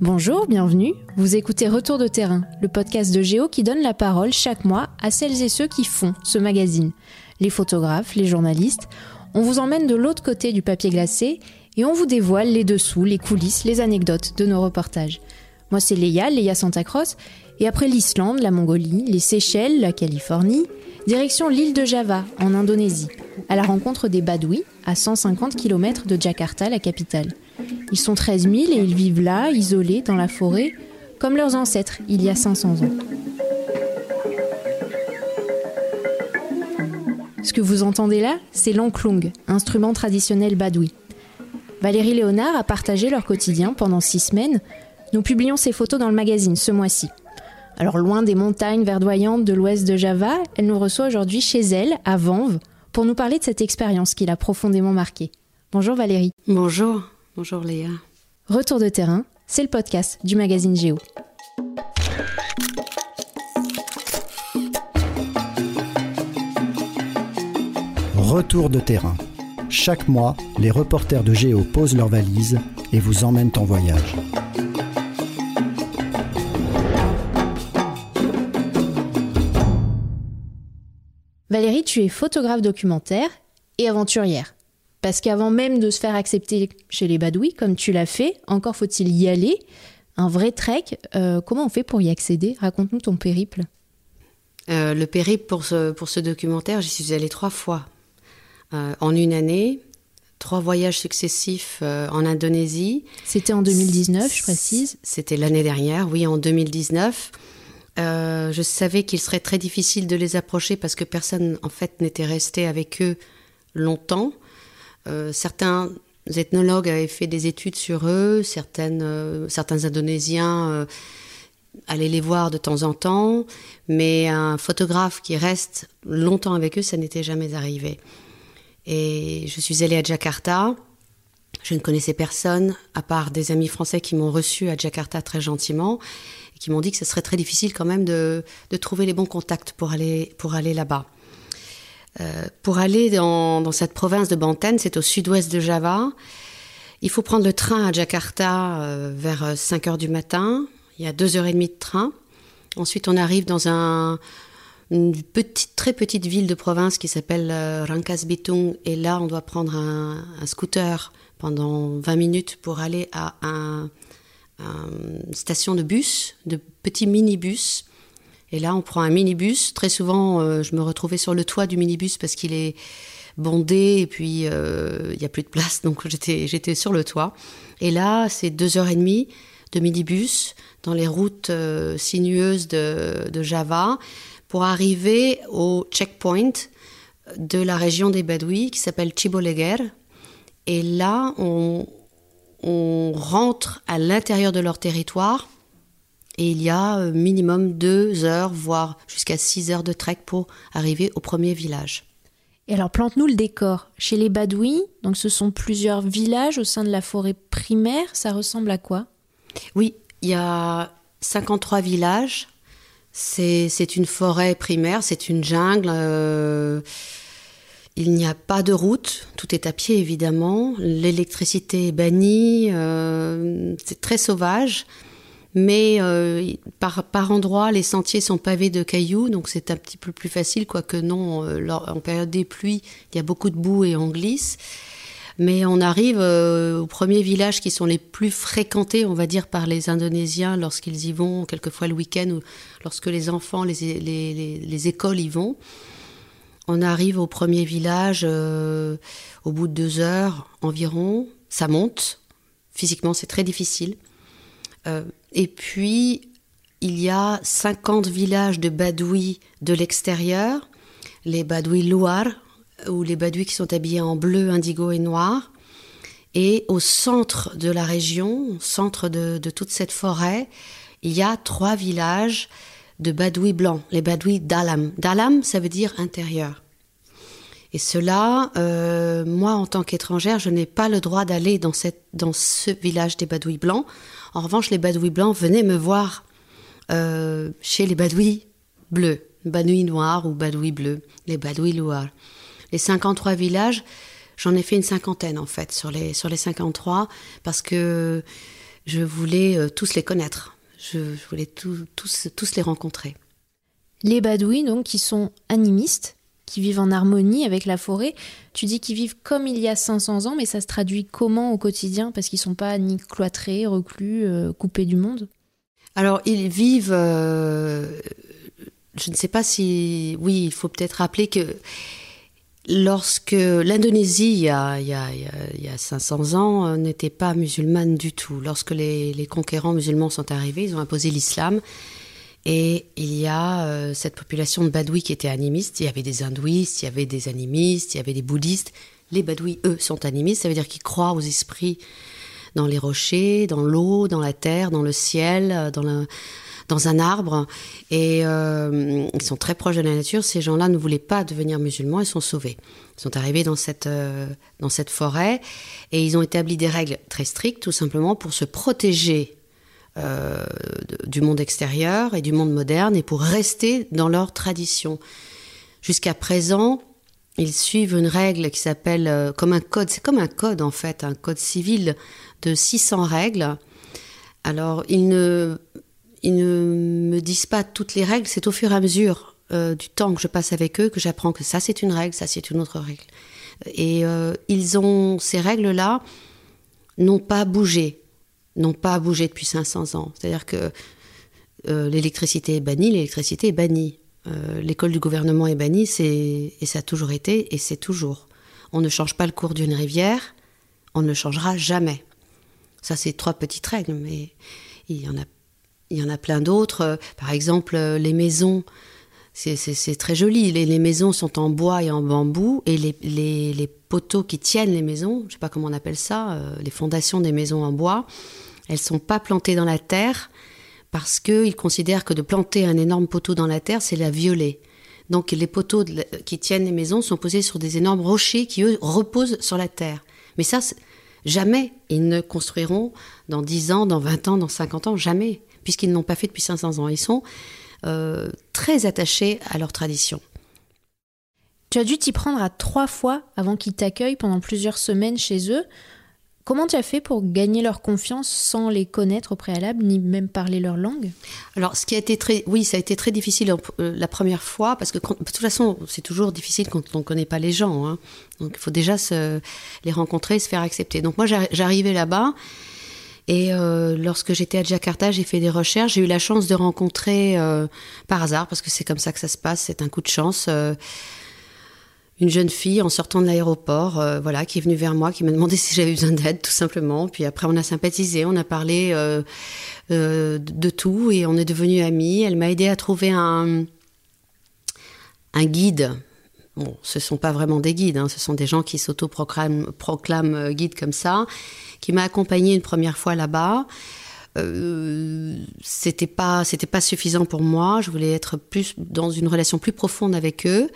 Bonjour, bienvenue. Vous écoutez Retour de terrain, le podcast de Géo qui donne la parole chaque mois à celles et ceux qui font ce magazine. Les photographes, les journalistes. On vous emmène de l'autre côté du papier glacé et on vous dévoile les dessous, les coulisses, les anecdotes de nos reportages. Moi, c'est Léa, Léa Santa Croce, et après l'Islande, la Mongolie, les Seychelles, la Californie, direction l'île de Java, en Indonésie, à la rencontre des Badouis, à 150 km de Jakarta, la capitale. Ils sont 13 000 et ils vivent là, isolés, dans la forêt, comme leurs ancêtres, il y a 500 ans. Ce que vous entendez là, c'est l'anklung, instrument traditionnel badoui. Valérie Léonard a partagé leur quotidien pendant six semaines. Nous publions ces photos dans le magazine ce mois-ci. Alors loin des montagnes verdoyantes de l'ouest de Java, elle nous reçoit aujourd'hui chez elle, à Vanves, pour nous parler de cette expérience qui l'a profondément marquée. Bonjour Valérie. Bonjour, bonjour Léa. Retour de terrain, c'est le podcast du magazine Géo. Retour de terrain. Chaque mois, les reporters de Géo posent leurs valises et vous emmènent en voyage. Valérie, tu es photographe documentaire et aventurière. Parce qu'avant même de se faire accepter chez les Badouis, comme tu l'as fait, encore faut-il y aller. Un vrai trek, euh, comment on fait pour y accéder? Raconte-nous ton périple. Euh, le périple pour ce, pour ce documentaire, j'y suis allée trois fois. Euh, en une année, trois voyages successifs en Indonésie. C'était en 2019, je précise. C'était l'année dernière, oui, en 2019. Euh, je savais qu'il serait très difficile de les approcher parce que personne, en fait, n'était resté avec eux longtemps. Euh, certains ethnologues avaient fait des études sur eux, euh, certains Indonésiens allaient les voir de temps en temps, mais un photographe qui reste longtemps avec eux, ça n'était jamais arrivé. Et je suis allée à Jakarta. Je ne connaissais personne, à part des amis français qui m'ont reçu à Jakarta très gentiment et qui m'ont dit que ce serait très difficile quand même de, de trouver les bons contacts pour aller, pour aller là-bas. Euh, pour aller dans, cette province de Banten, c'est au sud-ouest de Java. Il faut prendre le train à Jakarta euh, vers 5 heures du matin. Il y a 2 heures et demie de train. Ensuite, on arrive dans un, une très petite ville de province qui s'appelle euh. Et là, on doit prendre un, scooter pendant 20 minutes pour aller à un, une station de bus, de petits minibus. Et là, on prend un minibus. Très souvent, euh, je me retrouvais sur le toit du minibus parce qu'il est bondé et puis euh, il n'y a plus de place, donc j'étais, sur le toit. Et là, c'est deux heures et demie de minibus dans les routes euh, sinueuses de, Java pour arriver au checkpoint de la région des Badouis qui s'appelle Chiboleger. Et là, on rentre à l'intérieur de leur territoire et il y a euh, minimum deux heures, voire jusqu'à six heures de trek pour arriver au premier village. Et alors, plante-nous le décor. Chez les Badouis, donc ce sont plusieurs villages au sein de la forêt primaire. Ça ressemble à quoi? Oui, il y a 53 villages. C'est une forêt primaire, c'est une jungle. Euh, il n'y a pas de route, tout est à pied évidemment. L'électricité est bannie, euh, c'est très sauvage. Mais euh, par, par endroits, les sentiers sont pavés de cailloux, donc c'est un petit peu plus facile, quoique non, euh, en période des pluies, il y a beaucoup de boue et on glisse. Mais on arrive euh, aux premiers villages qui sont les plus fréquentés, on va dire, par les Indonésiens lorsqu'ils y vont, quelquefois le week-end, ou lorsque les enfants, les, les, les, les écoles y vont. On arrive au premier village euh, au bout de deux heures environ. Ça monte. Physiquement, c'est très difficile. Et puis, il y a 50 villages de badouis de l'extérieur. Les badouis Louar, ou les badouis qui sont habillés en bleu, indigo et noir. Et au centre de la région, au centre de, de toute cette forêt, il y a trois villages de badouis blancs, les badouis d'Alam. D'Alam, ça veut dire intérieur. Et cela, euh, moi, en tant qu'étrangère, je n'ai pas le droit d'aller dans, dans ce village des badouis blancs. En revanche, les badouis blancs venaient me voir euh, chez les badouis bleus, badouis noirs ou badouis bleus, les badouis louards. Les 53 villages, j'en ai fait une cinquantaine en fait sur les, sur les 53 parce que je voulais euh, tous les connaître. Je, voulais tous, tous les rencontrer. Les Badouis, donc, qui sont animistes, qui vivent en harmonie avec la forêt. Tu dis qu'ils vivent comme il y a 500 ans, mais ça se traduit comment au quotidien? Parce qu'ils sont pas ni cloîtrés, reclus, euh, coupés du monde? Alors, ils vivent. Euh, je ne sais pas si. Oui, il faut peut-être rappeler que lorsque l'Indonésie, il, y a, il, y a, 500 ans, euh, n'était pas musulmane du tout. Lorsque les, les conquérants musulmans sont arrivés, ils ont imposé l'islam. Et il y a euh, cette population de badouis qui était animiste. Il y avait des hindouistes, il y avait des animistes, il y avait des bouddhistes. Les badouis, eux, sont animistes. Ça veut dire qu'ils croient aux esprits dans les rochers, dans l'eau, dans la terre, dans le ciel, euh, dans, un arbre. Et euh, ils sont très proches de la nature. Ces gens-là ne voulaient pas devenir musulmans et sont sauvés. Ils sont arrivés dans cette, dans cette forêt et ils ont établi des règles très strictes, tout simplement pour se protéger euh, du monde extérieur et du monde moderne et pour rester dans leur tradition. Jusqu'à présent, ils suivent une règle qui s'appelle euh, comme un code, c'est comme un code en fait, un code civil de 600 règles. Alors, ils ne, ils ne me disent pas toutes les règles, c'est au fur et à mesure euh, du temps que je passe avec eux que j'apprends que ça c'est une règle, ça c'est une autre règle. Et ils ont ces règles-là n'ont pas bougé n'ont pas bougé depuis 500 ans. C'est-à-dire que euh, l'électricité est bannie, l'électricité est bannie. Euh, l'école du gouvernement est bannie, et ça a toujours été, et c'est toujours. On ne change pas le cours d'une rivière, on ne changera jamais. Ça, c'est trois petites règles, mais il y en a, il y en a plein d'autres. Par exemple, les maisons, c'est très joli. Les, maisons sont en bois et en bambou, et les, les, poteaux qui tiennent les maisons, je ne sais pas comment on appelle ça, euh, les fondations des maisons en bois, elles sont pas plantées dans la terre parce qu'ils considèrent que de planter un énorme poteau dans la terre, c'est la violer. Donc les poteaux qui tiennent les maisons sont posés sur des énormes rochers qui, eux, reposent sur la terre. Mais ça, jamais ils ne construiront dans 10 ans, dans 20 ans, dans 50 ans, jamais, puisqu'ils n'ont pas fait depuis 500 ans. Ils sont euh, très attachés à leur tradition. Tu as dû t'y prendre à trois fois avant qu'ils t'accueillent pendant plusieurs semaines chez eux. Comment tu as fait pour gagner leur confiance sans les connaître au préalable, ni même parler leur langue? Alors, ce qui a été très, oui, ça a été très difficile euh, la première fois, parce que de toute façon, c'est toujours difficile quand on ne connaît pas les gens. Hein. Donc, il faut déjà se, les rencontrer, se faire accepter. Donc, moi, j'arrivais là-bas. Et euh, lorsque j'étais à Jakarta, j'ai fait des recherches. J'ai eu la chance de rencontrer, euh, par hasard, parce que c'est comme ça que ça se passe, c'est un coup de chance, une jeune fille en sortant de l'aéroport, euh, voilà, qui est venue vers moi, qui m'a demandé si j'avais besoin d'aide, tout simplement. Puis après, on a sympathisé, on a parlé euh, euh, de tout et on est devenus amis. Elle m'a aidé à trouver un guide. Bon, ce sont pas vraiment des guides, hein, ce sont des gens qui s'autoproclament proclament guides comme ça, qui m'a accompagné une première fois là-bas. Euh, c'était pas c'était pas suffisant pour moi. Je voulais être plus dans une relation plus profonde avec eux,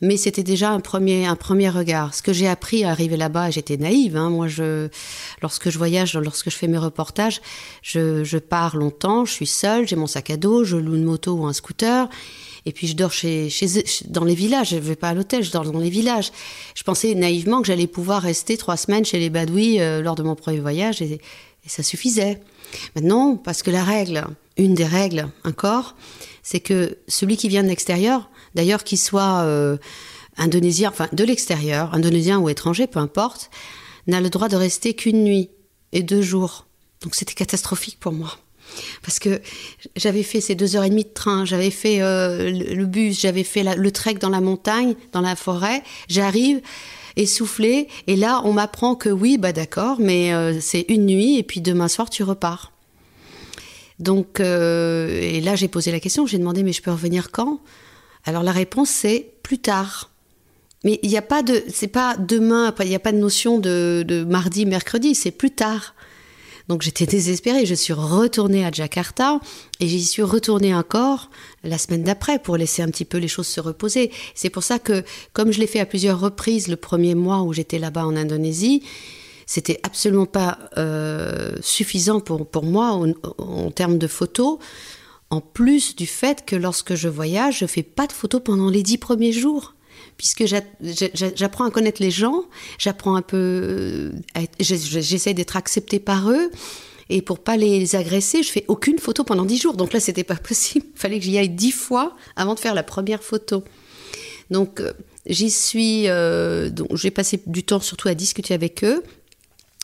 mais c'était déjà un premier un premier regard. Ce que j'ai appris à arriver là-bas, j'étais naïve. Hein. Moi, je lorsque je voyage, lorsque je fais mes reportages, je, je pars longtemps, je suis seule, j'ai mon sac à dos, je loue une moto ou un scooter. Et puis je dors chez, chez dans les villages. Je vais pas à l'hôtel, je dors dans les villages. Je pensais naïvement que j'allais pouvoir rester trois semaines chez les Badouis euh, lors de mon premier voyage et, et ça suffisait. Maintenant, parce que la règle, une des règles encore, c'est que celui qui vient de l'extérieur, d'ailleurs qu'il soit euh, indonésien, enfin de l'extérieur, indonésien ou étranger, peu importe, n'a le droit de rester qu'une nuit et deux jours. Donc c'était catastrophique pour moi. Parce que j'avais fait ces deux heures et demie de train, j'avais fait euh, le bus, j'avais fait le trek dans la montagne, dans la forêt. J'arrive, essoufflé. Et là, on m'apprend que oui, bah d'accord, mais euh, c'est une nuit et puis demain soir, tu repars. Donc, euh, et là, j'ai posé la question, j'ai demandé, mais je peux revenir quand? Alors la réponse, c'est plus tard. Mais il n'y a pas de, c'est pas demain, il n'y a pas de notion de, de mardi, mercredi, c'est plus tard. Donc j'étais désespérée. Je suis retournée à Jakarta et j'y suis retournée encore la semaine d'après pour laisser un petit peu les choses se reposer. C'est pour ça que, comme je l'ai fait à plusieurs reprises le premier mois où j'étais là-bas en Indonésie, c'était absolument pas euh, suffisant pour, pour moi en, en, termes de photos. En plus du fait que lorsque je voyage, je fais pas de photos pendant les dix premiers jours puisque j'apprends à connaître les gens, j'apprends un peu, euh, j'essaie d'être acceptée par eux. Et pour pas les agresser, je fais aucune photo pendant dix jours. Donc là, c'était pas possible. Il fallait que j'y aille dix fois avant de faire la première photo. Donc euh, j'y suis. Euh, donc j'ai passé du temps surtout à discuter avec eux.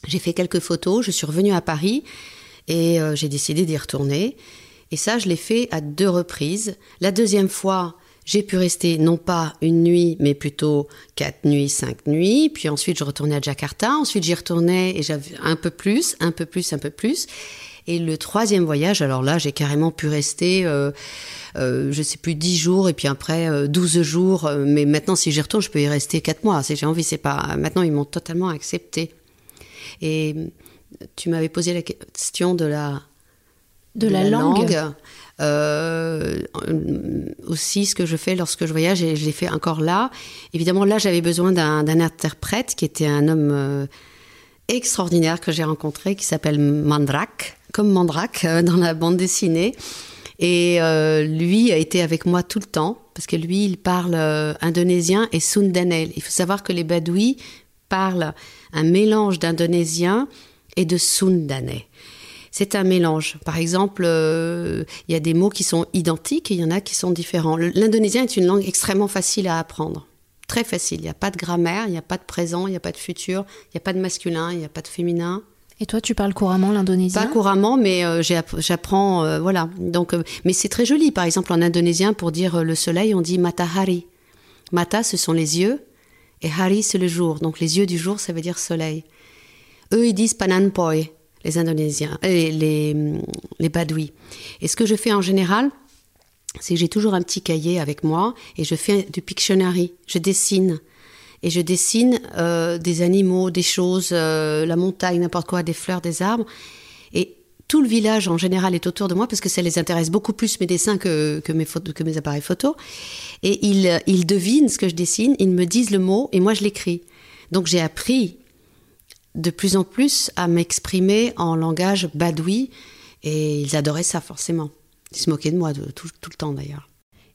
J'ai fait quelques photos. Je suis revenue à Paris et j'ai décidé d'y retourner. Et ça, je l'ai fait à deux reprises. La deuxième fois, j'ai pu rester non pas une nuit, mais plutôt quatre nuits, cinq nuits. Puis ensuite, je retournais à Jakarta. Ensuite, j'y retournais et j'avais un peu plus, un peu plus, un peu plus. Et le troisième voyage, alors là, j'ai carrément pu rester, euh, euh, je sais plus, dix jours et puis après euh, 12 jours. Euh, mais maintenant, si j'y retourne, je peux y rester quatre mois. Si j'ai envie, c'est pas. Maintenant, ils m'ont totalement accepté. Et tu m'avais posé la question de la de, la, langue. Euh, aussi, ce que je fais lorsque je voyage, et je l'ai fait encore là. Évidemment, là, j'avais besoin d'un interprète qui était un homme euh, extraordinaire que j'ai rencontré, qui s'appelle Mandrak, comme Mandrak euh, dans la bande dessinée. Et lui a été avec moi tout le temps, parce que lui, il parle indonésien et sundanais. Il faut savoir que les Badouis parlent un mélange d'indonésien et de sundanais. C'est un mélange. Par exemple, euh, il y a des mots qui sont identiques et il y en a qui sont différents. L'indonésien est une langue extrêmement facile à apprendre. Très facile. Il n'y a pas de grammaire, il n'y a pas de présent, il n'y a pas de futur, il n'y a pas de masculin, il n'y a pas de féminin. Et toi, tu parles couramment l'indonésien? Pas couramment, mais euh, j'apprends, euh, voilà. Donc, euh, mais c'est très joli. Par exemple, en indonésien, pour dire le soleil, on dit matahari. Mata, ce sont les yeux, et hari, c'est le jour. Donc, les yeux du jour, ça veut dire soleil. Eux, ils disent pananpoy, les Indonésiens, euh, les, les, Badouis. Et ce que je fais en général, c'est que j'ai toujours un petit cahier avec moi et je fais du Pictionary. Je dessine. Et je dessine euh, des animaux, des choses, euh, la montagne, n'importe quoi, des fleurs, des arbres. Et tout le village en général est autour de moi parce que ça les intéresse beaucoup plus mes dessins que, que, mes, que mes appareils photo. Et ils, ils devinent ce que je dessine, ils me disent le mot et moi je l'écris. Donc j'ai appris de plus en plus à m'exprimer en langage badoui et ils adoraient ça forcément. Ils se moquaient de moi de, tout, tout le temps d'ailleurs.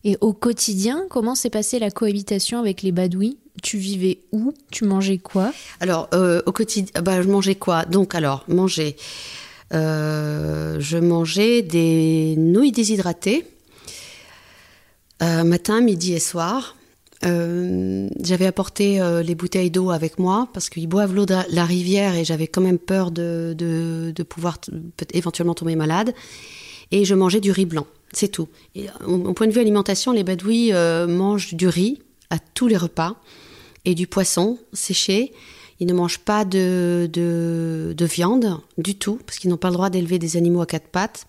Et au quotidien, comment s'est passée la cohabitation avec les Badouis? Tu vivais où? Tu mangeais quoi? Alors, euh, au quotidien, bah, je mangeais quoi? Donc, alors, manger. Euh, je mangeais des nouilles déshydratées, euh, matin, midi et soir. Euh, j'avais apporté euh, les bouteilles d'eau avec moi parce qu'ils boivent l'eau de la rivière et j'avais quand même peur de, pouvoir éventuellement tomber malade. Et je mangeais du riz blanc, c'est tout. Et, au, au point de vue alimentation, les Badouis euh, mangent du riz à tous les repas et du poisson séché. Ils ne mangent pas de, de, de viande du tout, parce qu'ils n'ont pas le droit d'élever des animaux à quatre pattes.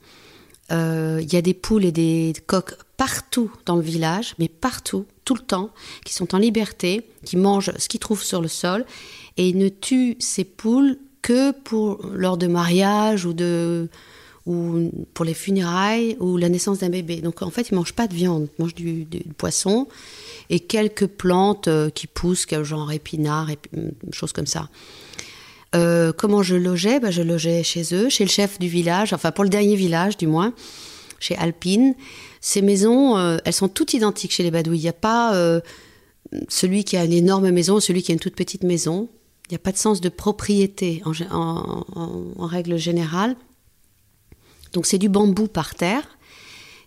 Euh, Il y a des poules et des coqs partout dans le village, mais partout, tout le temps, qui sont en liberté, qui mangent ce qu'ils trouvent sur le sol, et ne tuent ces poules que pour lors de mariage ou de ou pour les funérailles ou la naissance d'un bébé. Donc en fait, ils mangent pas de viande, ils mangent du, poisson et quelques plantes euh, qui poussent, genre épinards, et choses comme ça. Euh, comment je logeais? Bah, Je logeais chez eux, chez le chef du village, enfin pour le dernier village du moins, chez Alpine. Ces maisons, euh, elles sont toutes identiques chez les Badouis. Il n'y a pas euh, celui qui a une énorme maison, celui qui a une toute petite maison. Il n'y a pas de sens de propriété en, règle générale. Donc c'est du bambou par terre.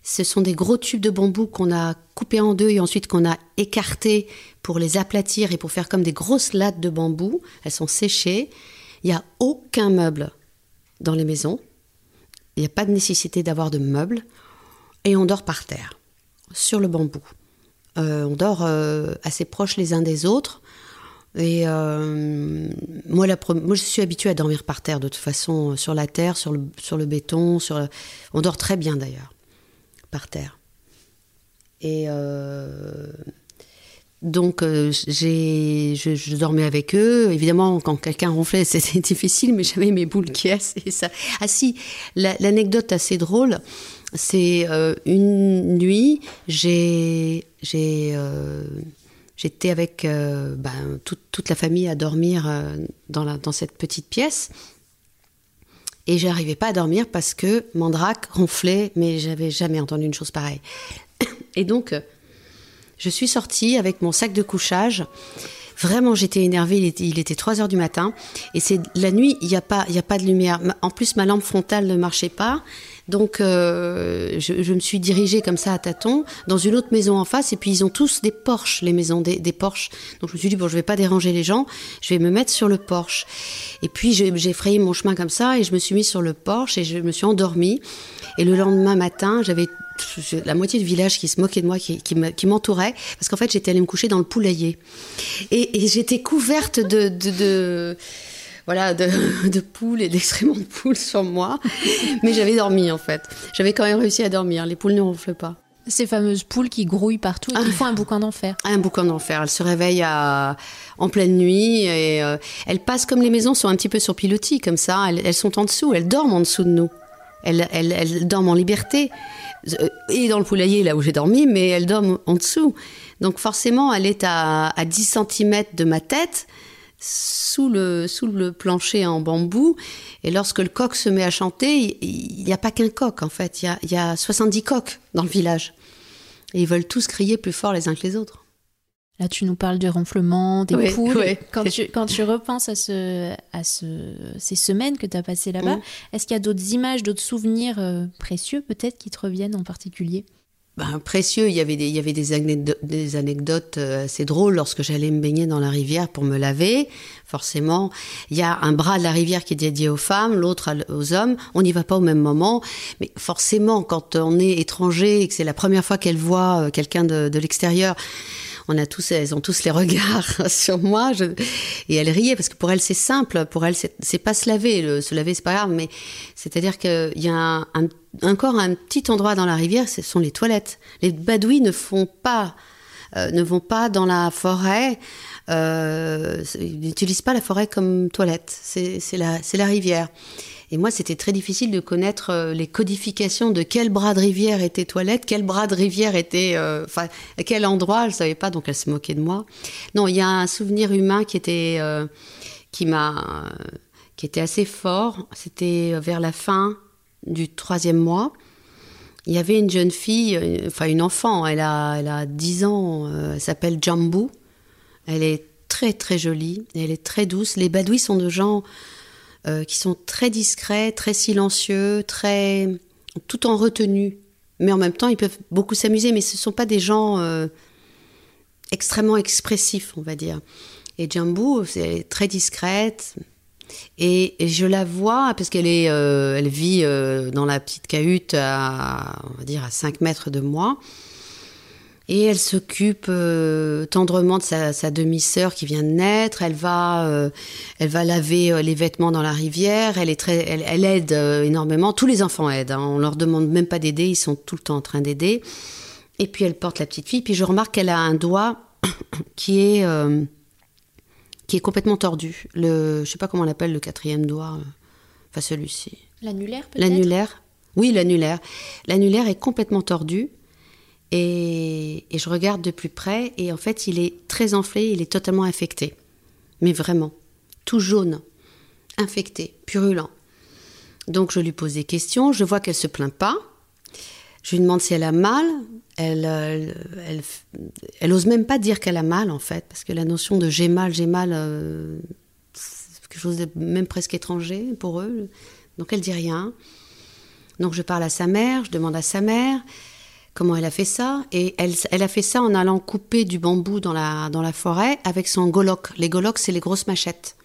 Ce sont des gros tubes de bambou qu'on a coupés en deux et ensuite qu'on a écartés pour les aplatir et pour faire comme des grosses lattes de bambou. Elles sont séchées. Il n'y a aucun meuble dans les maisons. Il n'y a pas de nécessité d'avoir de meubles. Et on dort par terre, sur le bambou. Euh, on dort euh, assez proches les uns des autres. Et euh, moi, je suis habituée à dormir par terre, de toute façon, sur la terre, sur le, sur le béton. Sur On dort très bien d'ailleurs, par terre. Et donc, euh, je, dormais avec eux. Évidemment, quand quelqu'un ronflait, c'était difficile, mais j'avais mes boules qui et ça. Ah si, la- l'anecdote assez drôle, c'est euh, une nuit, j'ai, euh, j'étais avec ben, toute, la famille à dormir dans, la, dans cette petite pièce. Et j'arrivais pas à dormir parce que Mandrake ronflait, mais j'avais jamais entendu une chose pareille. Et donc, je suis sortie avec mon sac de couchage. Vraiment, j'étais énervée. Il était, il était 3 heures du matin. Et c'est la nuit, il n'y a, pas, il a pas de lumière. En plus, ma lampe frontale ne marchait pas. Donc, euh, je, me suis dirigée comme ça à tâtons dans une autre maison en face. Et puis, ils ont tous des porches, les maisons, des, porches. Donc, je me suis dit, bon, je vais pas déranger les gens. Je vais me mettre sur le porche. Et puis, j'ai frayé mon chemin comme ça. Et je me suis mise sur le porche et je me suis endormie. Et le lendemain matin, j'avais la moitié du village qui se moquait de moi, qui, qui m'entourait, parce qu'en fait, j'étais allée me coucher dans le poulailler. Et, j'étais couverte de, de voilà, de, poules et d'excréments de poules sur moi. Mais j'avais dormi, en fait. J'avais quand même réussi à dormir. Les poules ne ronflent pas. Ces fameuses poules qui grouillent partout et qui ah. font un boucan d'enfer. Un boucan d'enfer. Elles se réveillent à, en pleine nuit et euh, elles passent comme les maisons sont un petit peu sur pilotis, comme ça. Elles, sont en dessous, elles dorment en dessous de nous. Elles, elles, elles dorment en liberté. Euh, et dans le poulailler, là où j'ai dormi, mais elles dorment en dessous. Donc forcément, elle est à, à 10 cm de ma tête sous le, sous le plancher en bambou. Et lorsque le coq se met à chanter, il n'y a pas qu'un coq, en fait. Il y a, il y a 70 coqs dans le village. Et ils veulent tous crier plus fort les uns que les autres. Là, tu nous parles du ronflement, des poules. Quand, tu, quand tu repenses à, ce, à ce, ces semaines que tu as passées là-bas, mm. est-ce qu'il y a d'autres images, d'autres souvenirs euh, précieux peut-être qui te reviennent en particulier? Ben, précieux. Il y avait des, il y avait des, anecdotes, des anecdotes euh, assez drôles lorsque j'allais me baigner dans la rivière pour me laver. Forcément, il y a un bras de la rivière qui est dédié aux femmes, l'autre aux hommes. On n'y va pas au même moment, mais forcément, quand on est étranger et que c'est la première fois qu'elle voit euh, quelqu'un de, de l'extérieur, on a tous, elles ont tous les regards sur moi. et elle riait parce que pour elle c'est simple. Pour elle c'est pas se laver. se laver c'est pas grave, mais c'est-à-dire qu'il y a un, encore un petit endroit dans la rivière, ce sont les toilettes. Les badouis ne font pas, euh, ne vont pas dans la forêt. Euh, ils n'utilisent pas la forêt comme toilette. C'est la, la rivière. Et moi, c'était très difficile de connaître euh, les codifications de quel bras de rivière était toilette, quel bras de rivière était, euh, enfin, quel endroit. Je savais pas, donc elle se moquait de moi. Non, il y a un souvenir humain qui était, euh, qui m'a, qui était assez fort. C'était vers la fin du troisième mois. Il y avait une jeune fille, enfin une enfant, elle a, elle a 10 ans, elle s'appelle Jambu. Elle est très très jolie, elle est très douce. Les badouis sont de gens euh, qui sont très discrets, très silencieux, très tout en retenue. Mais en même temps, ils peuvent beaucoup s'amuser, mais ce ne sont pas des gens euh, extrêmement expressifs, on va dire. Et Jambu, c'est très discrète. Et, je la vois, parce qu'elle est, euh, elle vit dans la petite cahute à, on va dire, à 5 mètres de moi. Et elle s'occupe euh, tendrement de sa, demi-sœur qui vient de naître. Elle va, euh, elle va laver euh, les vêtements dans la rivière. Elle est très, elle, aide énormément. Tous les enfants aident. Hein. On leur demande même pas d'aider. Ils sont tout le temps en train d'aider. Et puis elle porte la petite fille. Puis je remarque qu'elle a un doigt qui est qui est complètement tordu. Le, je sais pas comment on l'appelle le quatrième doigt. Enfin celui-ci. L'annulaire peut-être? L'annulaire. Oui, l'annulaire. L'annulaire est complètement tordu. Et, je regarde de plus près et en fait il est très enflé, il est totalement infecté. Mais vraiment, tout jaune, infecté, purulent. Donc je lui pose des questions, je vois qu'elle se plaint pas. Je lui demande si elle a mal. Elle, euh, elle, ose même pas dire qu'elle a mal en fait, parce que la notion de j'ai mal, j'ai mal, euh, c'est quelque chose de même presque étranger pour eux. Donc elle dit rien. Donc je parle à sa mère, je demande à sa mère comment elle a fait ça. Et elle, elle, a fait ça en allant couper du bambou dans la, dans la forêt avec son goloc. Les golocs, c'est les grosses machettes.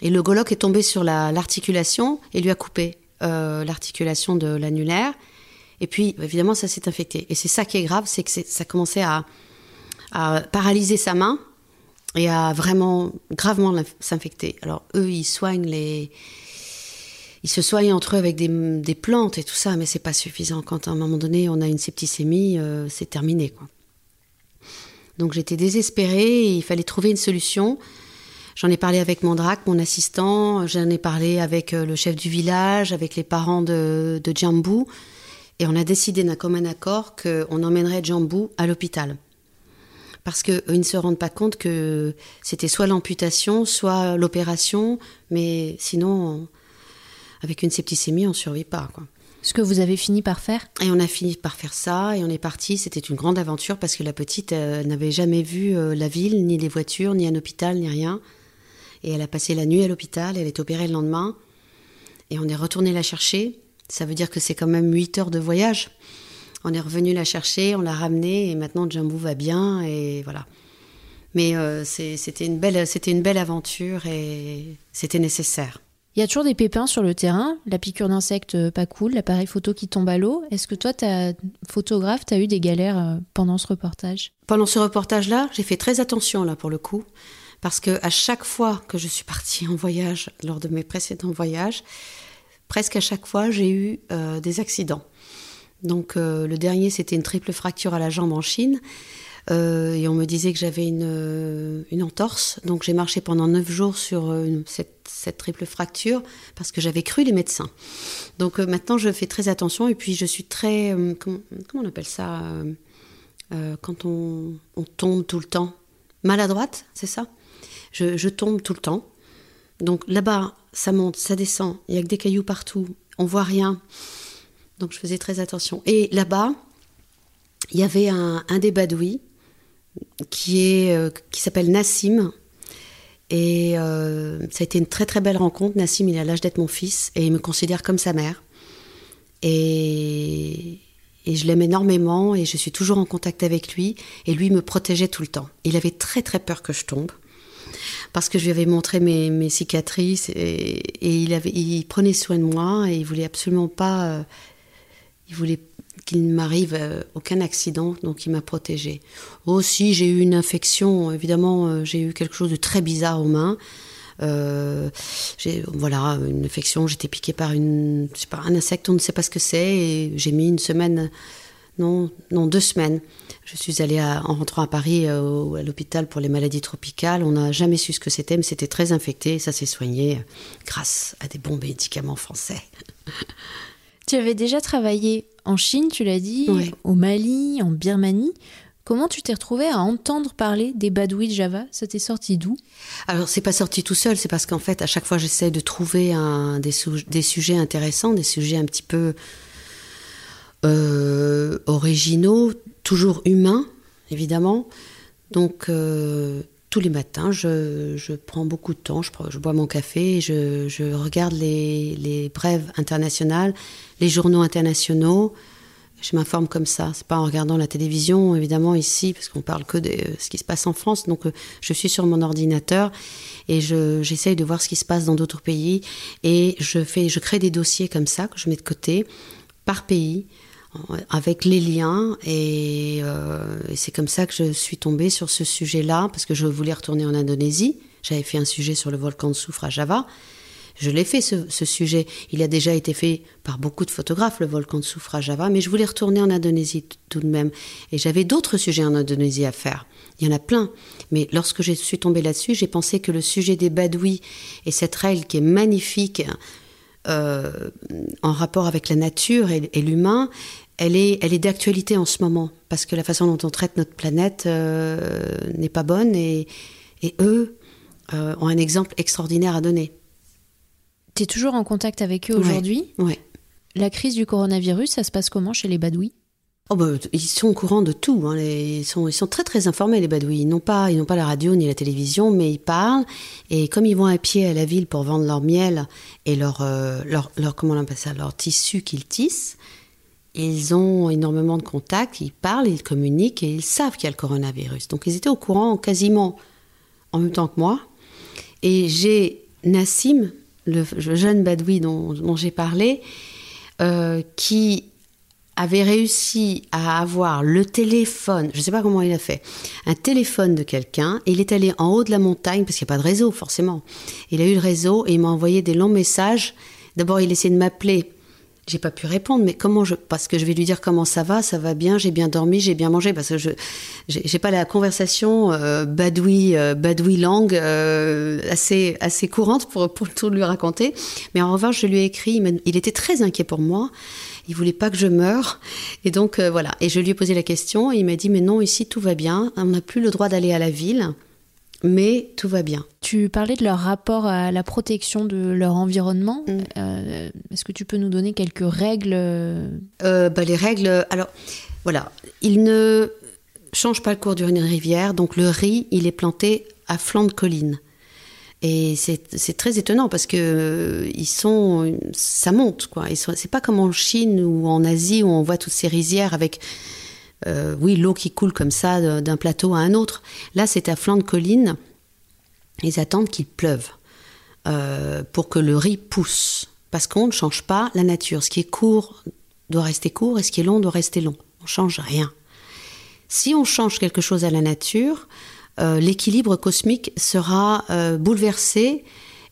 Et le goloc est tombé sur l'articulation et lui a coupé euh, l'articulation de l'annulaire. Et puis, évidemment, ça s'est infecté. Et c'est ça qui est grave, c'est que ça commençait à, à paralyser sa main et à vraiment gravement s'infecter. Alors, eux, ils soignent les, ils se soignent entre eux avec des, plantes et tout ça, mais c'est pas suffisant. Quand à un moment donné on a une septicémie, euh, c'est terminé. Quoi. Donc j'étais désespérée, et il fallait trouver une solution. J'en ai parlé avec Mandrake, mon assistant, j'en ai parlé avec euh, le chef du village, avec les parents de, de Jambu, et on a décidé d'un commun accord qu'on emmènerait Jambu à l'hôpital. Parce qu'ils ne se rendent pas compte que c'était soit l'amputation, soit l'opération, mais sinon avec une septicémie, on ne survit pas. Quoi. Ce que vous avez fini par faire Et on a fini par faire ça et on est parti. C'était une grande aventure parce que la petite euh, n'avait jamais vu euh, la ville, ni les voitures, ni un hôpital, ni rien. Et elle a passé la nuit à l'hôpital, elle est opérée le lendemain. Et on est retourné la chercher. Ça veut dire que c'est quand même 8 heures de voyage. On est revenu la chercher, on l'a ramenée et maintenant Jumbo va bien et voilà. Mais euh, c'était une, belle, une belle aventure et c'était nécessaire. Il y a toujours des pépins sur le terrain, la piqûre d'insectes euh, pas cool, l'appareil photo qui tombe à l'eau. Est-ce que toi, as, photographe, tu as eu des galères euh, pendant ce reportage? Pendant ce reportage-là, j'ai fait très attention là pour le coup. Parce que à chaque fois que je suis partie en voyage, lors de mes précédents voyages, presque à chaque fois, j'ai eu euh, des accidents. Donc le dernier, c'était une triple fracture à la jambe en Chine. Euh, et on me disait que j'avais une, euh, une, entorse. Donc j'ai marché pendant neuf jours sur euh, cette, triple fracture parce que j'avais cru les médecins. Donc maintenant je fais très attention et puis je suis très... Comment, comment, on appelle ça Quand on, on, tombe tout le temps? Maladroite, c'est ça? Je, je, tombe tout le temps. Donc là-bas, ça monte, ça descend, il y a que des cailloux partout, on voit rien. Donc je faisais très attention. Et là-bas, il y avait un, un des badouis qui est euh, qui s'appelle Nassim. Et euh, ça a été une très très belle rencontre. Nassim, il a l'âge d'être mon fils et il me considère comme sa mère. Et, et je l'aime énormément et je suis toujours en contact avec lui. Et lui me protégeait tout le temps. Il avait très très peur que je tombe parce que je lui avais montré mes, cicatrices et, et, il, avait, il prenait soin de moi et il voulait absolument pas. Euh, il voulait qu'il ne m'arrive euh, aucun accident, donc il m'a protégée. Aussi, j'ai eu une infection, évidemment, euh, j'ai eu quelque chose de très bizarre aux mains. Euh, voilà une infection, j'étais piquée par une, pas, un insecte, on ne sait pas ce que c'est, et j'ai mis une semaine, non, non deux semaines. Je suis allée en rentrant à Paris à l'hôpital pour les maladies tropicales. On n'a jamais su ce que c'était, mais c'était très infecté. Et ça s'est soigné grâce à des bons médicaments français. Tu avais déjà travaillé en Chine, tu l'as dit, au Mali, en Birmanie. Comment tu t'es retrouvé à entendre parler des badouis de Java? Ça t'est sorti d'où? Alors, c'est pas sorti tout seul, c'est parce qu'en fait, à chaque fois, j'essaie de trouver un, des, des, sujets intéressants, des sujets un petit peu euh, originaux, toujours humains, évidemment. Donc, euh, tous les matins, je, prends beaucoup de temps, je, bois mon café, je, regarde les, les, brèves internationales, les journaux internationaux. Je m'informe comme ça. C'est pas en regardant la télévision, évidemment, ici, parce qu'on parle que de ce qui se passe en France. Donc, euh, je suis sur mon ordinateur et j'essaye de voir ce qui se passe dans d'autres pays. Et je, fais, je crée des dossiers comme ça que je mets de côté, par pays avec les liens euh, et, c'est comme ça que je suis tombée sur ce sujet-là parce que je voulais retourner en Indonésie. J'avais fait un sujet sur le volcan de soufre à Java. Je l'ai fait ce, sujet. Il a déjà été fait par beaucoup de photographes, le volcan de soufre à Java, mais je voulais retourner en Indonésie tout de même. Et j'avais d'autres sujets en Indonésie à faire. Il y en a plein. Mais lorsque je suis tombée là-dessus, j'ai pensé que le sujet des Badouis et cette règle qui est magnifique, euh, en rapport avec la nature et, l'humain, elle est, elle est d'actualité en ce moment, parce que la façon dont on traite notre planète euh, n'est pas bonne, et, et eux euh, ont un exemple extraordinaire à donner. Tu es toujours en contact avec eux aujourd'hui? Oui. La crise du coronavirus, ça se passe comment chez les Badouis? Oh bah, ils sont au courant de tout. Hein. ils, sont, ils sont très très informés les Badouis. Ils n'ont pas, ils n'ont pas la radio ni la télévision, mais ils parlent. Et comme ils vont à pied à la ville pour vendre leur miel et leur, euh, leur, leur, comment on appelle ça, leur tissu qu'ils tissent, ils ont énormément de contacts. Ils parlent, ils communiquent et ils savent qu'il y a le coronavirus. Donc ils étaient au courant quasiment en même temps que moi. Et j'ai Nassim, le jeune Badoui dont, j'ai parlé, euh, qui avait réussi à avoir le téléphone, je ne sais pas comment il a fait, un téléphone de quelqu'un, il est allé en haut de la montagne, parce qu'il n'y a pas de réseau forcément. Il a eu le réseau et il m'a envoyé des longs messages. D'abord, il essayait de m'appeler. J'ai pas pu répondre, mais comment je, parce que je vais lui dire comment ça va, ça va bien, j'ai bien dormi, j'ai bien mangé, parce que je, j'ai pas la conversation euh, badoui, euh, badoui langue euh, assez, assez courante pour, pour tout lui raconter. Mais en revanche, je lui ai écrit, il était très inquiet pour moi il voulait pas que je meure. Et donc euh, voilà. Et je lui ai posé la question et il m'a dit mais non ici tout va bien. On n'a plus le droit d'aller à la ville. Mais tout va bien. Tu parlais de leur rapport à la protection de leur environnement. Mm. Euh, Est-ce que tu peux nous donner quelques règles euh, Euh, bah, les règles, alors voilà, ils ne changent pas le cours d'une rivière, donc le riz, il est planté à flanc de colline. Et c'est très étonnant parce que euh, ils sont, ça monte quoi. C'est pas comme en Chine ou en Asie où on voit toutes ces rizières avec, euh, oui, l'eau qui coule comme ça de- d'un plateau à un autre. Là, c'est à flanc de colline. Ils attendent qu'il pleuve euh, pour que le riz pousse. Parce qu'on ne change pas la nature. Ce qui est court doit rester court et ce qui est long doit rester long. On change rien. Si on change quelque chose à la nature, euh, l'équilibre cosmique sera euh, bouleversé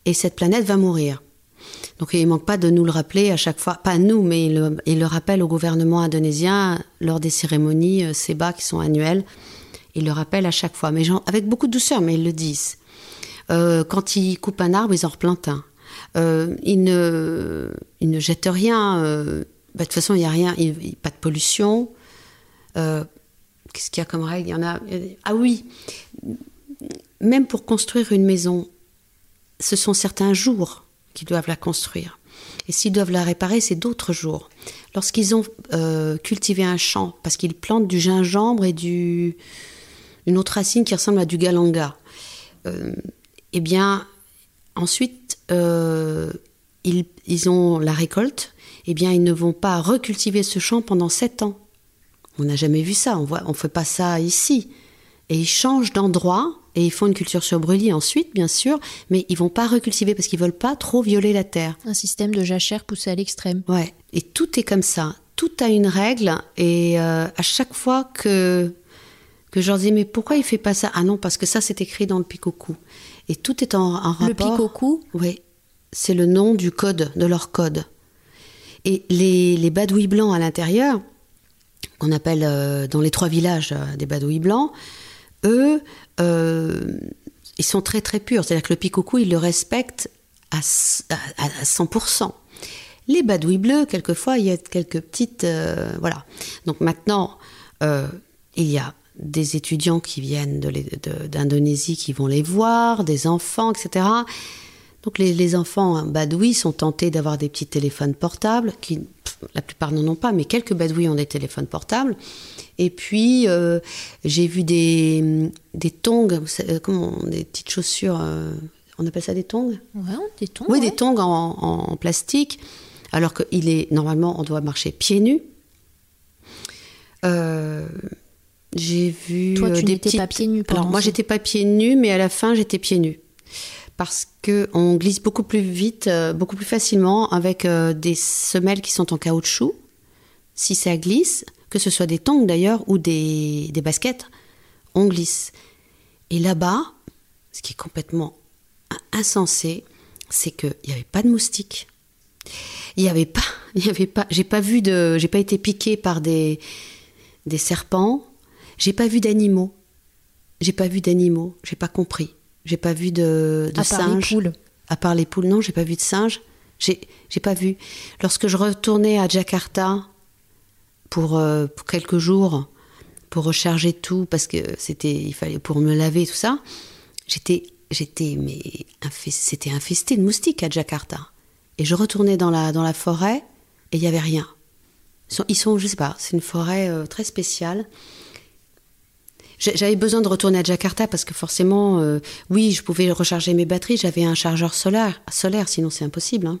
et cette planète va mourir. Donc il ne manque pas de nous le rappeler à chaque fois, pas nous, mais il le, rappelle au gouvernement indonésien lors des cérémonies euh, SEBA qui sont annuelles. Il le rappelle à chaque fois, mais avec beaucoup de douceur, mais ils le disent. Euh, quand ils coupent un arbre, ils en replantent un. Euh, ils, ne, jettent rien. bah, de toute façon, il n'y a rien, pas de pollution. Qu'est-ce qu'il y a comme règle? Il y en a. Ah oui, même pour construire une maison, ce sont certains jours qu'ils doivent la construire. Et s'ils doivent la réparer, c'est d'autres jours. Lorsqu'ils ont euh, cultivé un champ, parce qu'ils plantent du gingembre et du, une autre racine qui ressemble à du galanga, euh, eh bien, ensuite, euh, ils, ils ont la récolte, eh bien, ils ne vont pas recultiver ce champ pendant sept ans. On n'a jamais vu ça, on ne on fait pas ça ici. Et ils changent d'endroit et ils font une culture sur brûlis ensuite, bien sûr, mais ils vont pas recultiver parce qu'ils veulent pas trop violer la terre. Un système de jachère poussé à l'extrême. Ouais. Et tout est comme ça. Tout a une règle. Et euh, à chaque fois que, que je leur dis, mais pourquoi il fait pas ça? Ah non, parce que ça, c'est écrit dans le Pikoku. Et tout est en, en rapport. Le Pikoku Oui. C'est le nom du code, de leur code. Et les, les badouis blancs à l'intérieur, qu'on appelle euh, dans les trois villages euh, des badouis blancs, eux, euh, ils sont très très purs. C'est-à-dire que le Pikoku, ils le respectent à, s- à- à 100%. Les badouis bleus, quelquefois, il y a quelques petites... euh, voilà. Donc maintenant, euh, il y a des étudiants qui viennent d'Indonésie qui vont les voir, des enfants, etc. Donc les, enfants badouis sont tentés d'avoir des petits téléphones portables, qui la plupart n'en ont pas, mais quelques badouis ont des téléphones portables. Et puis euh, j'ai vu des, des tongs, euh, comment, des petites chaussures, euh, on appelle ça des tongs? Ouais, des tons. oui, ouais. des tongs en, en plastique, alors qu'il est normalement on doit marcher pieds nus. Euh, j'ai vu Toi, tu des n'étais pas petites- pieds nus Alors moi j'étais pas pieds nus, mais à la fin j'étais pieds nus parce que on glisse beaucoup plus vite, beaucoup plus facilement avec des semelles qui sont en caoutchouc. Si ça glisse, que ce soit des tongs d'ailleurs ou des, des baskets, on glisse. Et là-bas, ce qui est complètement insensé, c'est qu'il n'y avait pas de moustiques. Il n'y avait pas, il y avait pas, j'ai pas vu de, j'ai pas été piqué par des, des serpents. J'ai pas vu d'animaux. J'ai pas vu d'animaux. J'ai pas compris. J'ai pas vu de, de À part les poules. À part les poules, non, j'ai pas vu de singes. J'ai, j'ai pas vu. Lorsque je retournais à Jakarta pour, euh, pour quelques jours, pour recharger tout, parce que c'était, il fallait pour me laver tout ça, j'étais, j'étais, mais c'était infesté de moustiques à Jakarta. Et je retournais dans la, dans la forêt et il y avait rien. Ils sont, ils sont, je sais pas, c'est une forêt euh, très spéciale. J'avais besoin de retourner à Jakarta parce que forcément, euh, oui, je pouvais recharger mes batteries. J'avais un chargeur solaire, solaire sinon c'est impossible. hein.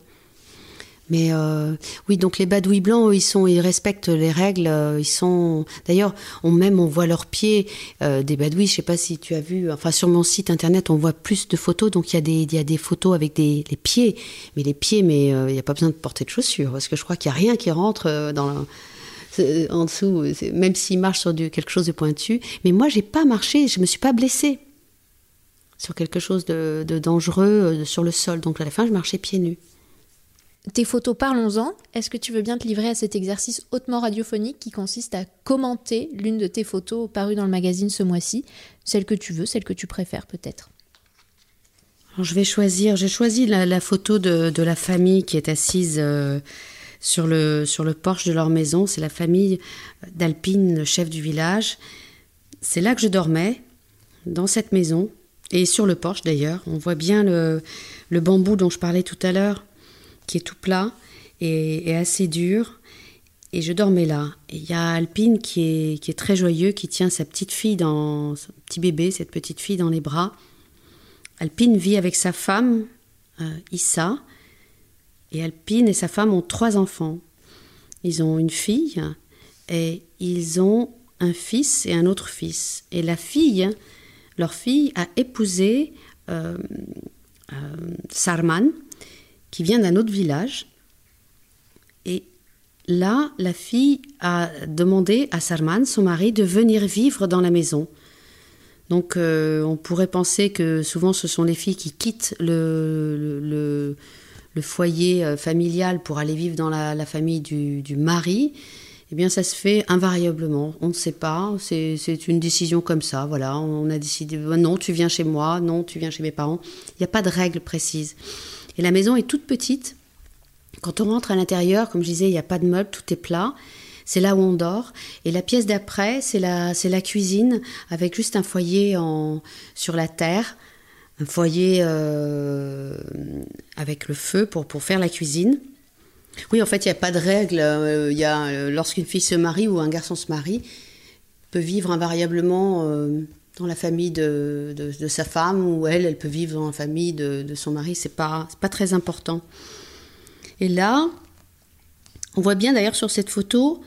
Mais euh, oui, donc les badouis blancs, ils sont, ils respectent les règles. euh, Ils sont, d'ailleurs, on même on voit leurs pieds euh, des badouis. Je sais pas si tu as vu. Enfin, sur mon site internet, on voit plus de photos. Donc il y a des, il y a des photos avec des les pieds. Mais les pieds, mais il n'y a pas besoin de porter de chaussures parce que je crois qu'il n'y a rien qui rentre dans la- en dessous. Même s'ils marchent sur quelque chose de pointu. Mais moi, j'ai pas marché. Je me suis pas blessée sur quelque chose de, de dangereux sur le sol. Donc à la fin, je marchais pieds nus. Tes photos, parlons-en. Est-ce que tu veux bien te livrer à cet exercice hautement radiophonique qui consiste à commenter l'une de tes photos parues dans le magazine ce mois-ci? Celle que tu veux, celle que tu préfères peut-être. Je vais choisir, j'ai choisi la, photo de, de la famille qui est assise euh, sur, le, sur le porche de leur maison. C'est la famille d'Alpine, le chef du village. C'est là que je dormais, dans cette maison. Et sur le porche d'ailleurs, on voit bien le, bambou dont je parlais tout à l'heure, qui est tout plat et, assez dur. Et je dormais là. Et il y a Alpine qui est, très joyeux, qui tient sa petite fille dans son petit bébé, cette petite fille dans les bras. Alpine vit avec sa femme, euh, Issa, et Alpine et sa femme ont trois enfants. Ils ont une fille et ils ont un fils et un autre fils. Et la fille, leur fille, a épousé euh, euh, Sarman, qui vient d'un autre village. Et là, la fille a demandé à Sarman, son mari, de venir vivre dans la maison. Donc euh, on pourrait penser que souvent ce sont les filles qui quittent le, foyer familial pour aller vivre dans la, famille du, du mari eh bien ça se fait invariablement. On ne sait pas, c'est une décision comme ça. Voilà, on a décidé, bah, non, tu viens chez moi, non, tu viens chez mes parents. Il n'y a pas de règle précise. Et la maison est toute petite. Quand on rentre à l'intérieur, comme je disais, il n'y a pas de meubles, tout est plat. C'est là où on dort. Et la pièce d'après, c'est la, la cuisine avec juste un foyer en, sur la terre, un foyer euh, avec le feu pour, faire la cuisine. Oui, en fait, il n'y a pas de règle. Euh, euh, lorsqu'une fille se marie ou un garçon se marie, peut vivre invariablement dans la famille de, sa femme ou elle, elle peut vivre dans la famille de, son mari. C'est pas, pas très important. Et là, on voit bien d'ailleurs sur cette photo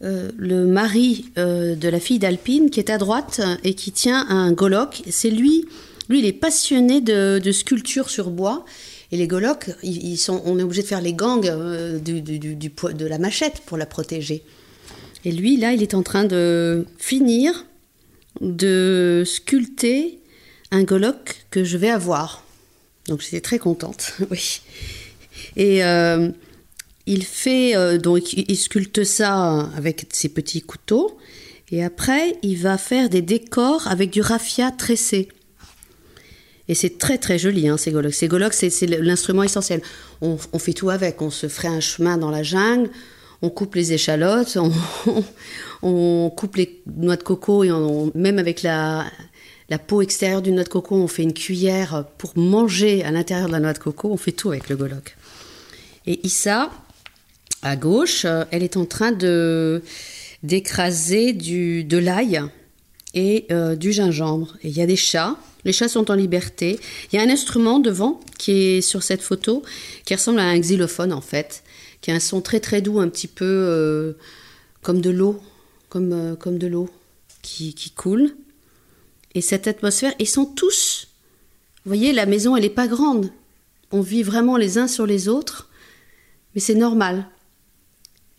le mari de la fille d'Alpine qui est à droite et qui tient un goloc. C'est lui, lui, il est passionné de, de sculpture sur bois. Et les golocs, ils, sont, on est obligé de faire les gangs euh, du, de la machette pour la protéger. Et lui, là, il est en train de finir de sculpter un goloc que je vais avoir. Donc j'étais très contente, oui. Et euh, il fait, euh, donc il sculpte ça avec ses petits couteaux. Et après, il va faire des décors avec du raffia tressé. Et c'est très très joli, hein, ces golocs. Ces golocs, c'est l'instrument essentiel. On, fait tout avec. On se ferait un chemin dans la jungle, on coupe les échalotes, on, coupe les noix de coco, et même avec la, peau extérieure d'une noix de coco, on fait une cuillère pour manger à l'intérieur de la noix de coco. On fait tout avec le goloc. Et Issa, à gauche, elle est en train de d'écraser de l'ail et euh, du gingembre. Et il y a des chats les chats sont en liberté. Il y a un instrument devant qui est sur cette photo qui ressemble à un xylophone en fait, qui a un son très très doux, un petit peu euh, comme de l'eau, comme, euh, comme de l'eau qui, coule. Et cette atmosphère, ils sont tous. Vous voyez, la maison, elle n'est pas grande. On vit vraiment les uns sur les autres, mais c'est normal.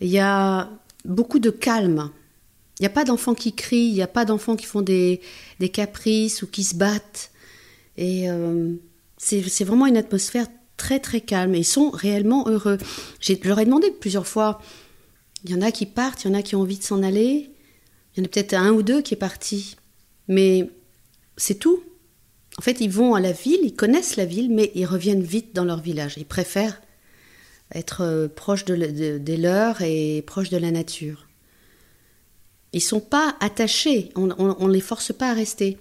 Il y a beaucoup de calme. Il n'y a pas d'enfants qui crient, il n'y a pas d'enfants qui font des, caprices ou qui se battent. Et euh, c'est vraiment une atmosphère très très calme. Et ils sont réellement heureux. Je leur ai demandé plusieurs fois, il y en a qui partent, il y en a qui ont envie de s'en aller. Il y en a peut-être un ou deux qui est parti. Mais c'est tout. En fait, ils vont à la ville, ils connaissent la ville, mais ils reviennent vite dans leur village. Ils préfèrent être euh, proches des leurs et proches de la nature. Ils sont pas attachés, on ne les force pas à rester.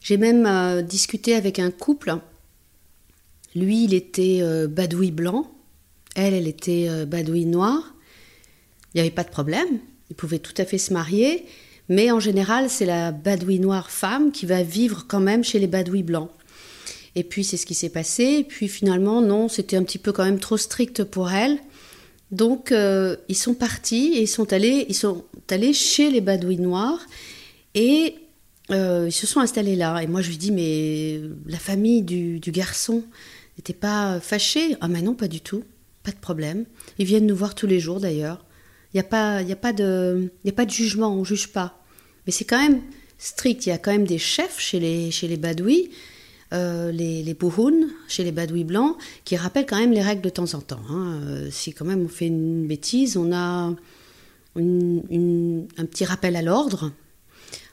J'ai même euh, discuté avec un couple. Lui, il était euh, badoui blanc. Elle, elle était euh, badoui noir. Il n'y avait pas de problème. Ils pouvaient tout à fait se marier. Mais en général, c'est la badoui noire femme qui va vivre quand même chez les badouis blancs. Et puis, c'est ce qui s'est passé. Et puis, finalement, non, c'était un petit peu quand même trop strict pour elle. Donc, euh, ils sont partis et ils sont allés, ils sont allés chez les Badouis noirs et euh, ils se sont installés là. Et moi, je lui dis, mais la famille du, garçon n'était pas fâchée Ah, mais non, pas du tout, pas de problème. Ils viennent nous voir tous les jours d'ailleurs. Il n'y a, pas, a, de, a pas de jugement, on ne juge pas. Mais c'est quand même strict. Il y a quand même des chefs chez les, chez les Badouis euh, les, les chez les badouis blancs, qui rappellent quand même les règles de temps en temps. Hein. Euh, si quand même on fait une bêtise, on a un petit rappel à l'ordre.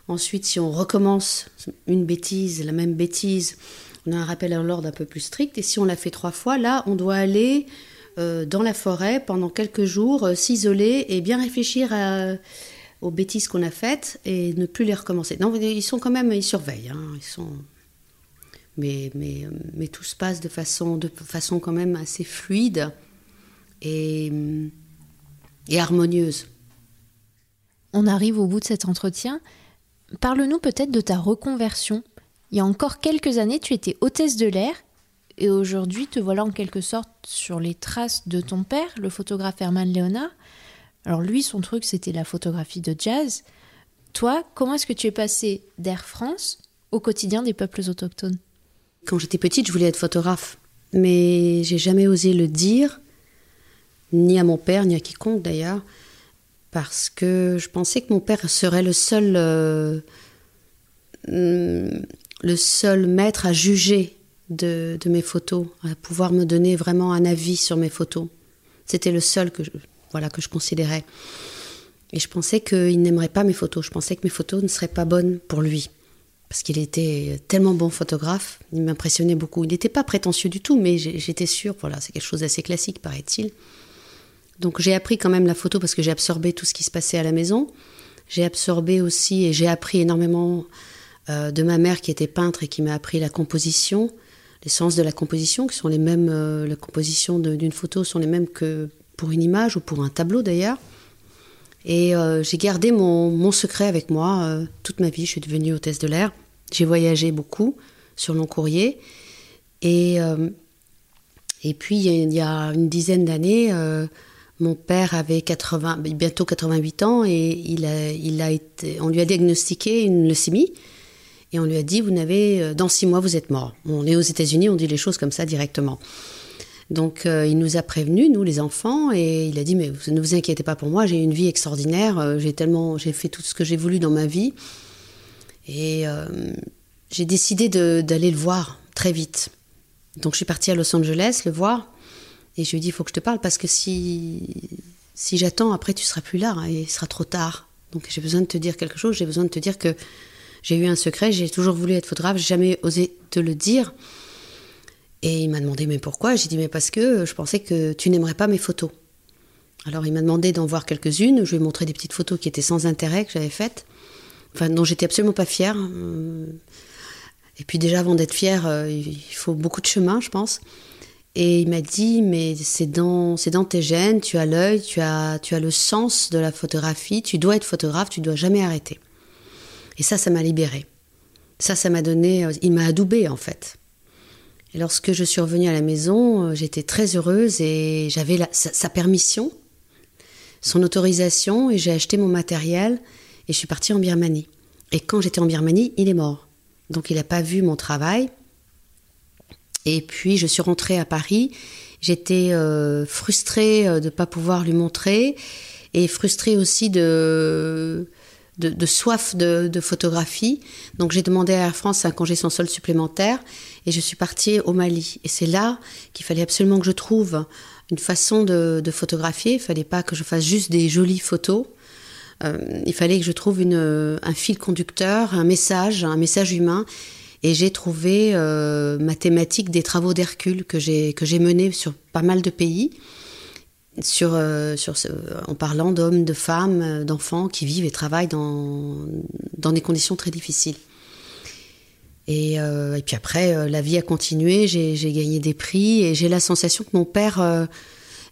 Ensuite, si on recommence une bêtise, la même bêtise, on a un rappel à l'ordre un peu plus strict. Et si on l'a fait trois fois, là, on doit aller euh, dans la forêt pendant quelques jours, s'isoler et bien réfléchir aux bêtises qu'on a faites et ne plus les recommencer. Non, ils sont quand même, ils surveillent. Hein. mais, mais, tout se passe de façon, de façon quand même assez fluide et, et harmonieuse. On arrive au bout de cet entretien. Parle-nous peut-être de ta reconversion. Il y a encore quelques années, tu étais hôtesse de l'air et aujourd'hui, te voilà en quelque sorte sur les traces de ton père, le photographe Herman Léonard. Alors lui, son truc, c'était la photographie de jazz. Toi, comment est-ce que tu es passé d'Air France au quotidien des peuples autochtones? Quand j'étais petite, je voulais être photographe, mais j'ai jamais osé le dire, ni à mon père, ni à quiconque d'ailleurs, parce que je pensais que mon père serait le seul, euh, le seul maître à juger de, mes photos, à pouvoir me donner vraiment un avis sur mes photos. C'était le seul que je, voilà, que je considérais. Et je pensais qu'il n'aimerait pas mes photos. Je pensais que mes photos ne seraient pas bonnes pour lui. Parce qu'il était tellement bon photographe, il m'impressionnait beaucoup. Il n'était pas prétentieux du tout, mais j'étais sûre, voilà, c'est quelque chose d'assez classique, paraît-il. Donc j'ai appris quand même la photo parce que j'ai absorbé tout ce qui se passait à la maison. J'ai absorbé aussi et j'ai appris énormément euh, de ma mère qui était peintre et qui m'a appris la composition, les sens de la composition, qui sont les mêmes, euh, la composition d'une photo sont les mêmes que pour une image ou pour un tableau d'ailleurs. Et euh, j'ai gardé mon, secret avec moi toute ma vie. Je suis devenue hôtesse de l'air. J'ai voyagé beaucoup sur long courrier. Et, et puis, il y, a, une dizaine d'années, mon père avait 80, bientôt 88 ans et il il a été, on lui a diagnostiqué une leucémie. Et on lui a dit, vous n'avez, euh, dans six mois, vous êtes mort. On est aux États-Unis, on dit les choses comme ça directement. Donc euh, il nous a prévenus, nous les enfants, et il a dit mais ne vous inquiétez pas pour moi, j'ai une vie extraordinaire, euh, j'ai tellement, j'ai fait tout ce que j'ai voulu dans ma vie, et j'ai décidé d'aller le voir très vite. Donc je suis partie à Los Angeles le voir, et je lui ai dit il faut que je te parle parce que si si j'attends après tu seras plus là hein, et il sera trop tard. Donc j'ai besoin de te dire quelque chose, j'ai besoin de te dire que j'ai eu un secret, j'ai toujours voulu être photographe, j'ai jamais osé te le dire. Et il m'a demandé mais pourquoi? J'ai dit mais parce que je pensais que tu n'aimerais pas mes photos. Alors il m'a demandé d'en voir quelques-unes, je lui ai montré des petites photos qui étaient sans intérêt que j'avais faites, dont j'étais absolument pas fière. Et puis déjà avant d'être fière, euh, il faut beaucoup de chemin, je pense. Et il m'a dit mais c'est dans c'est dans tes gènes, tu as l'œil, tu as tu as le sens de la photographie, tu dois être photographe, tu dois jamais arrêter. Et ça, ça m'a libérée. Ça, ça m'a donné, euh, il m'a adoubé en fait. Et lorsque je suis revenue à la maison, euh, j'étais très heureuse et j'avais sa, permission, son autorisation et j'ai acheté mon matériel et je suis partie en Birmanie. Et quand j'étais en Birmanie, il est mort. Donc il n'a pas vu mon travail. Et puis je suis rentrée à Paris. J'étais euh, frustrée de ne pas pouvoir lui montrer et frustrée aussi de de, soif de, photographie. Donc j'ai demandé à Air France un congé sans solde supplémentaire et je suis partie au Mali. Et c'est là qu'il fallait absolument que je trouve une façon de, photographier. Il fallait pas que je fasse juste des jolies photos. Euh, il fallait que je trouve un fil conducteur, un message, un message humain. Et j'ai trouvé euh, ma thématique des travaux d'Hercule que j'ai que j'ai mené sur pas mal de pays sur, euh, sur en parlant d'hommes, de femmes, euh, d'enfants qui vivent et travaillent dans, dans des conditions très difficiles. Et, euh, et puis après, la vie a continué, j'ai gagné des prix et j'ai la sensation que mon père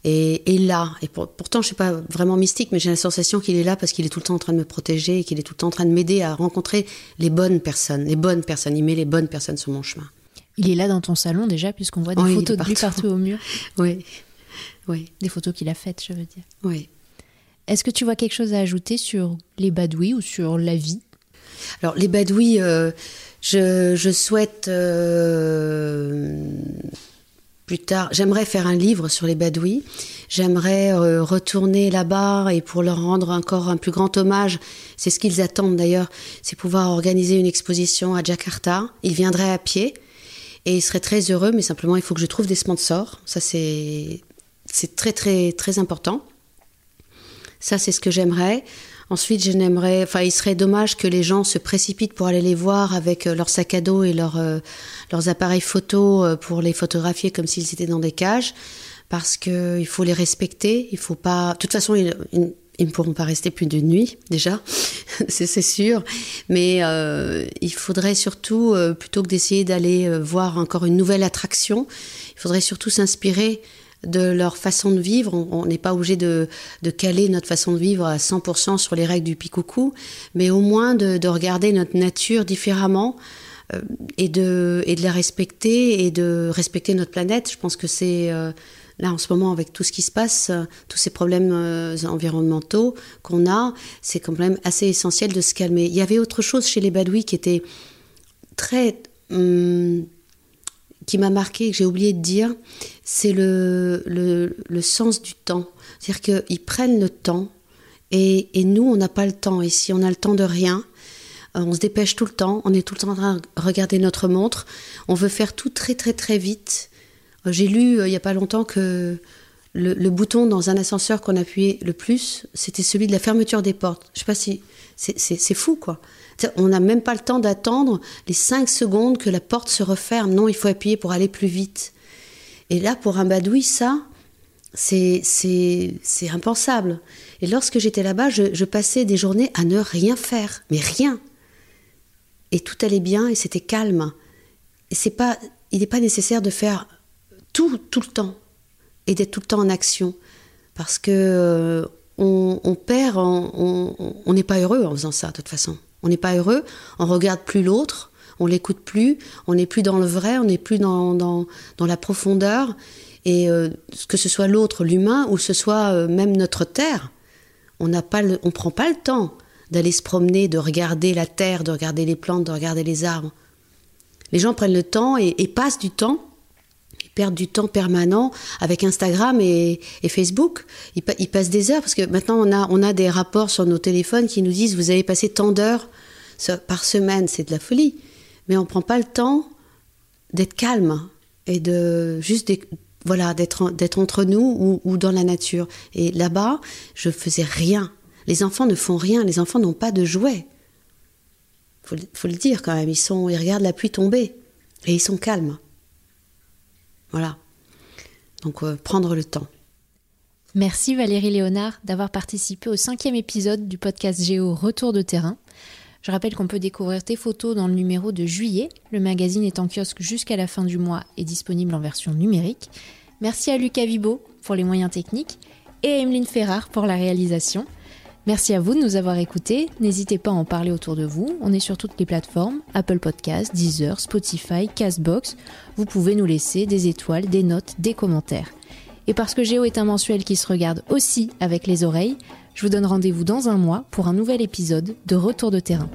est, est, là. Et pourtant, je ne suis pas vraiment mystique, mais j'ai la sensation qu'il est là parce qu'il est tout le temps en train de me protéger et qu'il est tout le temps en train de m'aider à rencontrer les bonnes personnes, les bonnes personnes. Il met les bonnes personnes sur mon chemin. Il est là dans ton salon déjà, puisqu'on voit des photos de lui partout au mur. Oui. Oui. Des photos qu'il a faites, je veux dire. Oui. Est-ce que tu vois quelque chose à ajouter sur les badouis ou sur la vie? Alors, les badouis, euh, je, souhaite euh, plus tard, j'aimerais faire un livre sur les badouis. J'aimerais euh, retourner là-bas et pour leur rendre encore un plus grand hommage, c'est ce qu'ils attendent d'ailleurs, c'est pouvoir organiser une exposition à Jakarta. Ils viendraient à pied et ils seraient très heureux, mais simplement il faut que je trouve des sponsors. Ça, c'est c'est très très très important. Ça, c'est ce que j'aimerais. Ensuite, je n'aimerais, enfin, il serait dommage que les gens se précipitent pour aller les voir avec euh, leurs sacs à dos et leurs, euh, appareils photo euh, pour les photographier comme s'ils étaient dans des cages, parce qu'il faut les respecter. Il faut pas. De toute façon, ils, ne pourront pas rester plus d'une nuit déjà. c'est sûr. Mais il faudrait surtout, plutôt que d'essayer d'aller voir encore une nouvelle attraction, il faudrait surtout s'inspirer de leur façon de vivre. On n'est pas obligé de, de, caler notre façon de vivre à 100% sur les règles du picoucou, mais au moins de, de regarder notre nature différemment euh, et, de, et de la respecter et de respecter notre planète. Je pense que c'est euh, là en ce moment avec tout ce qui se passe, euh, tous ces problèmes environnementaux qu'on a, c'est quand même assez essentiel de se calmer. Il y avait autre chose chez les Badouis qui était très... Hum, qui m'a marqué, que j'ai oublié de dire, c'est le, le, le, sens du temps. C'est-à-dire qu'ils prennent le temps et, et nous, on n'a pas le temps ici, on a le temps de rien. Euh, on se dépêche tout le temps, on est tout le temps en train de regarder notre montre, on veut faire tout très très très vite. Euh, j'ai lu euh, il n'y a pas longtemps que le, bouton dans un ascenseur qu'on appuyait le plus, c'était celui de la fermeture des portes. Je sais pas si c'est fou quoi. On n'a même pas le temps d'attendre les 5 secondes que la porte se referme. Non, il faut appuyer pour aller plus vite. Et là, pour un badoui, ça, c'est impensable. Et lorsque j'étais là-bas, je, passais des journées à ne rien faire, mais rien et tout allait bien et c'était calme. Et pas, il n'est pas nécessaire de faire tout tout le temps et d'être tout le temps en action parce que euh, on, perd, on n'est pas heureux en faisant ça de toute façon. On n'est pas heureux, on regarde plus l'autre, on l'écoute plus, on n'est plus dans le vrai, on n'est plus dans, dans, la profondeur. Et euh, que ce soit l'autre, l'humain, ou ce soit euh, même notre terre, on n'a pas, on prend pas le temps d'aller se promener, de regarder la terre, de regarder les plantes, de regarder les arbres. Les gens prennent le temps et, passent du temps, perdent du temps permanent avec Instagram et, Facebook. Ils, passent des heures parce que maintenant on a, des rapports sur nos téléphones qui nous disent vous avez passé tant d'heures par semaine, c'est de la folie. Mais on ne prend pas le temps d'être calme et de juste voilà d'être entre nous ou, dans la nature. Et là-bas, je faisais rien. Les enfants ne font rien, les enfants n'ont pas de jouets. Faut, faut le dire quand même, ils regardent la pluie tomber et ils sont calmes. Voilà. Donc euh, prendre le temps. Merci Valérie Léonard d'avoir participé au cinquième épisode du podcast Géo Retour de terrain. Je rappelle qu'on peut découvrir tes photos dans le numéro de juillet. Le magazine est en kiosque jusqu'à la fin du mois et disponible en version numérique. Merci à Lucas Vibo pour les moyens techniques et à Emeline Ferrard pour la réalisation. Merci à vous de nous avoir écoutés. N'hésitez pas à en parler autour de vous. On est sur toutes les plateformes Apple Podcasts, Deezer, Spotify, Castbox. Vous pouvez nous laisser des étoiles, des notes, des commentaires. Et parce que Géo est un mensuel qui se regarde aussi avec les oreilles, je vous donne rendez-vous dans un mois pour un nouvel épisode de Retour de terrain.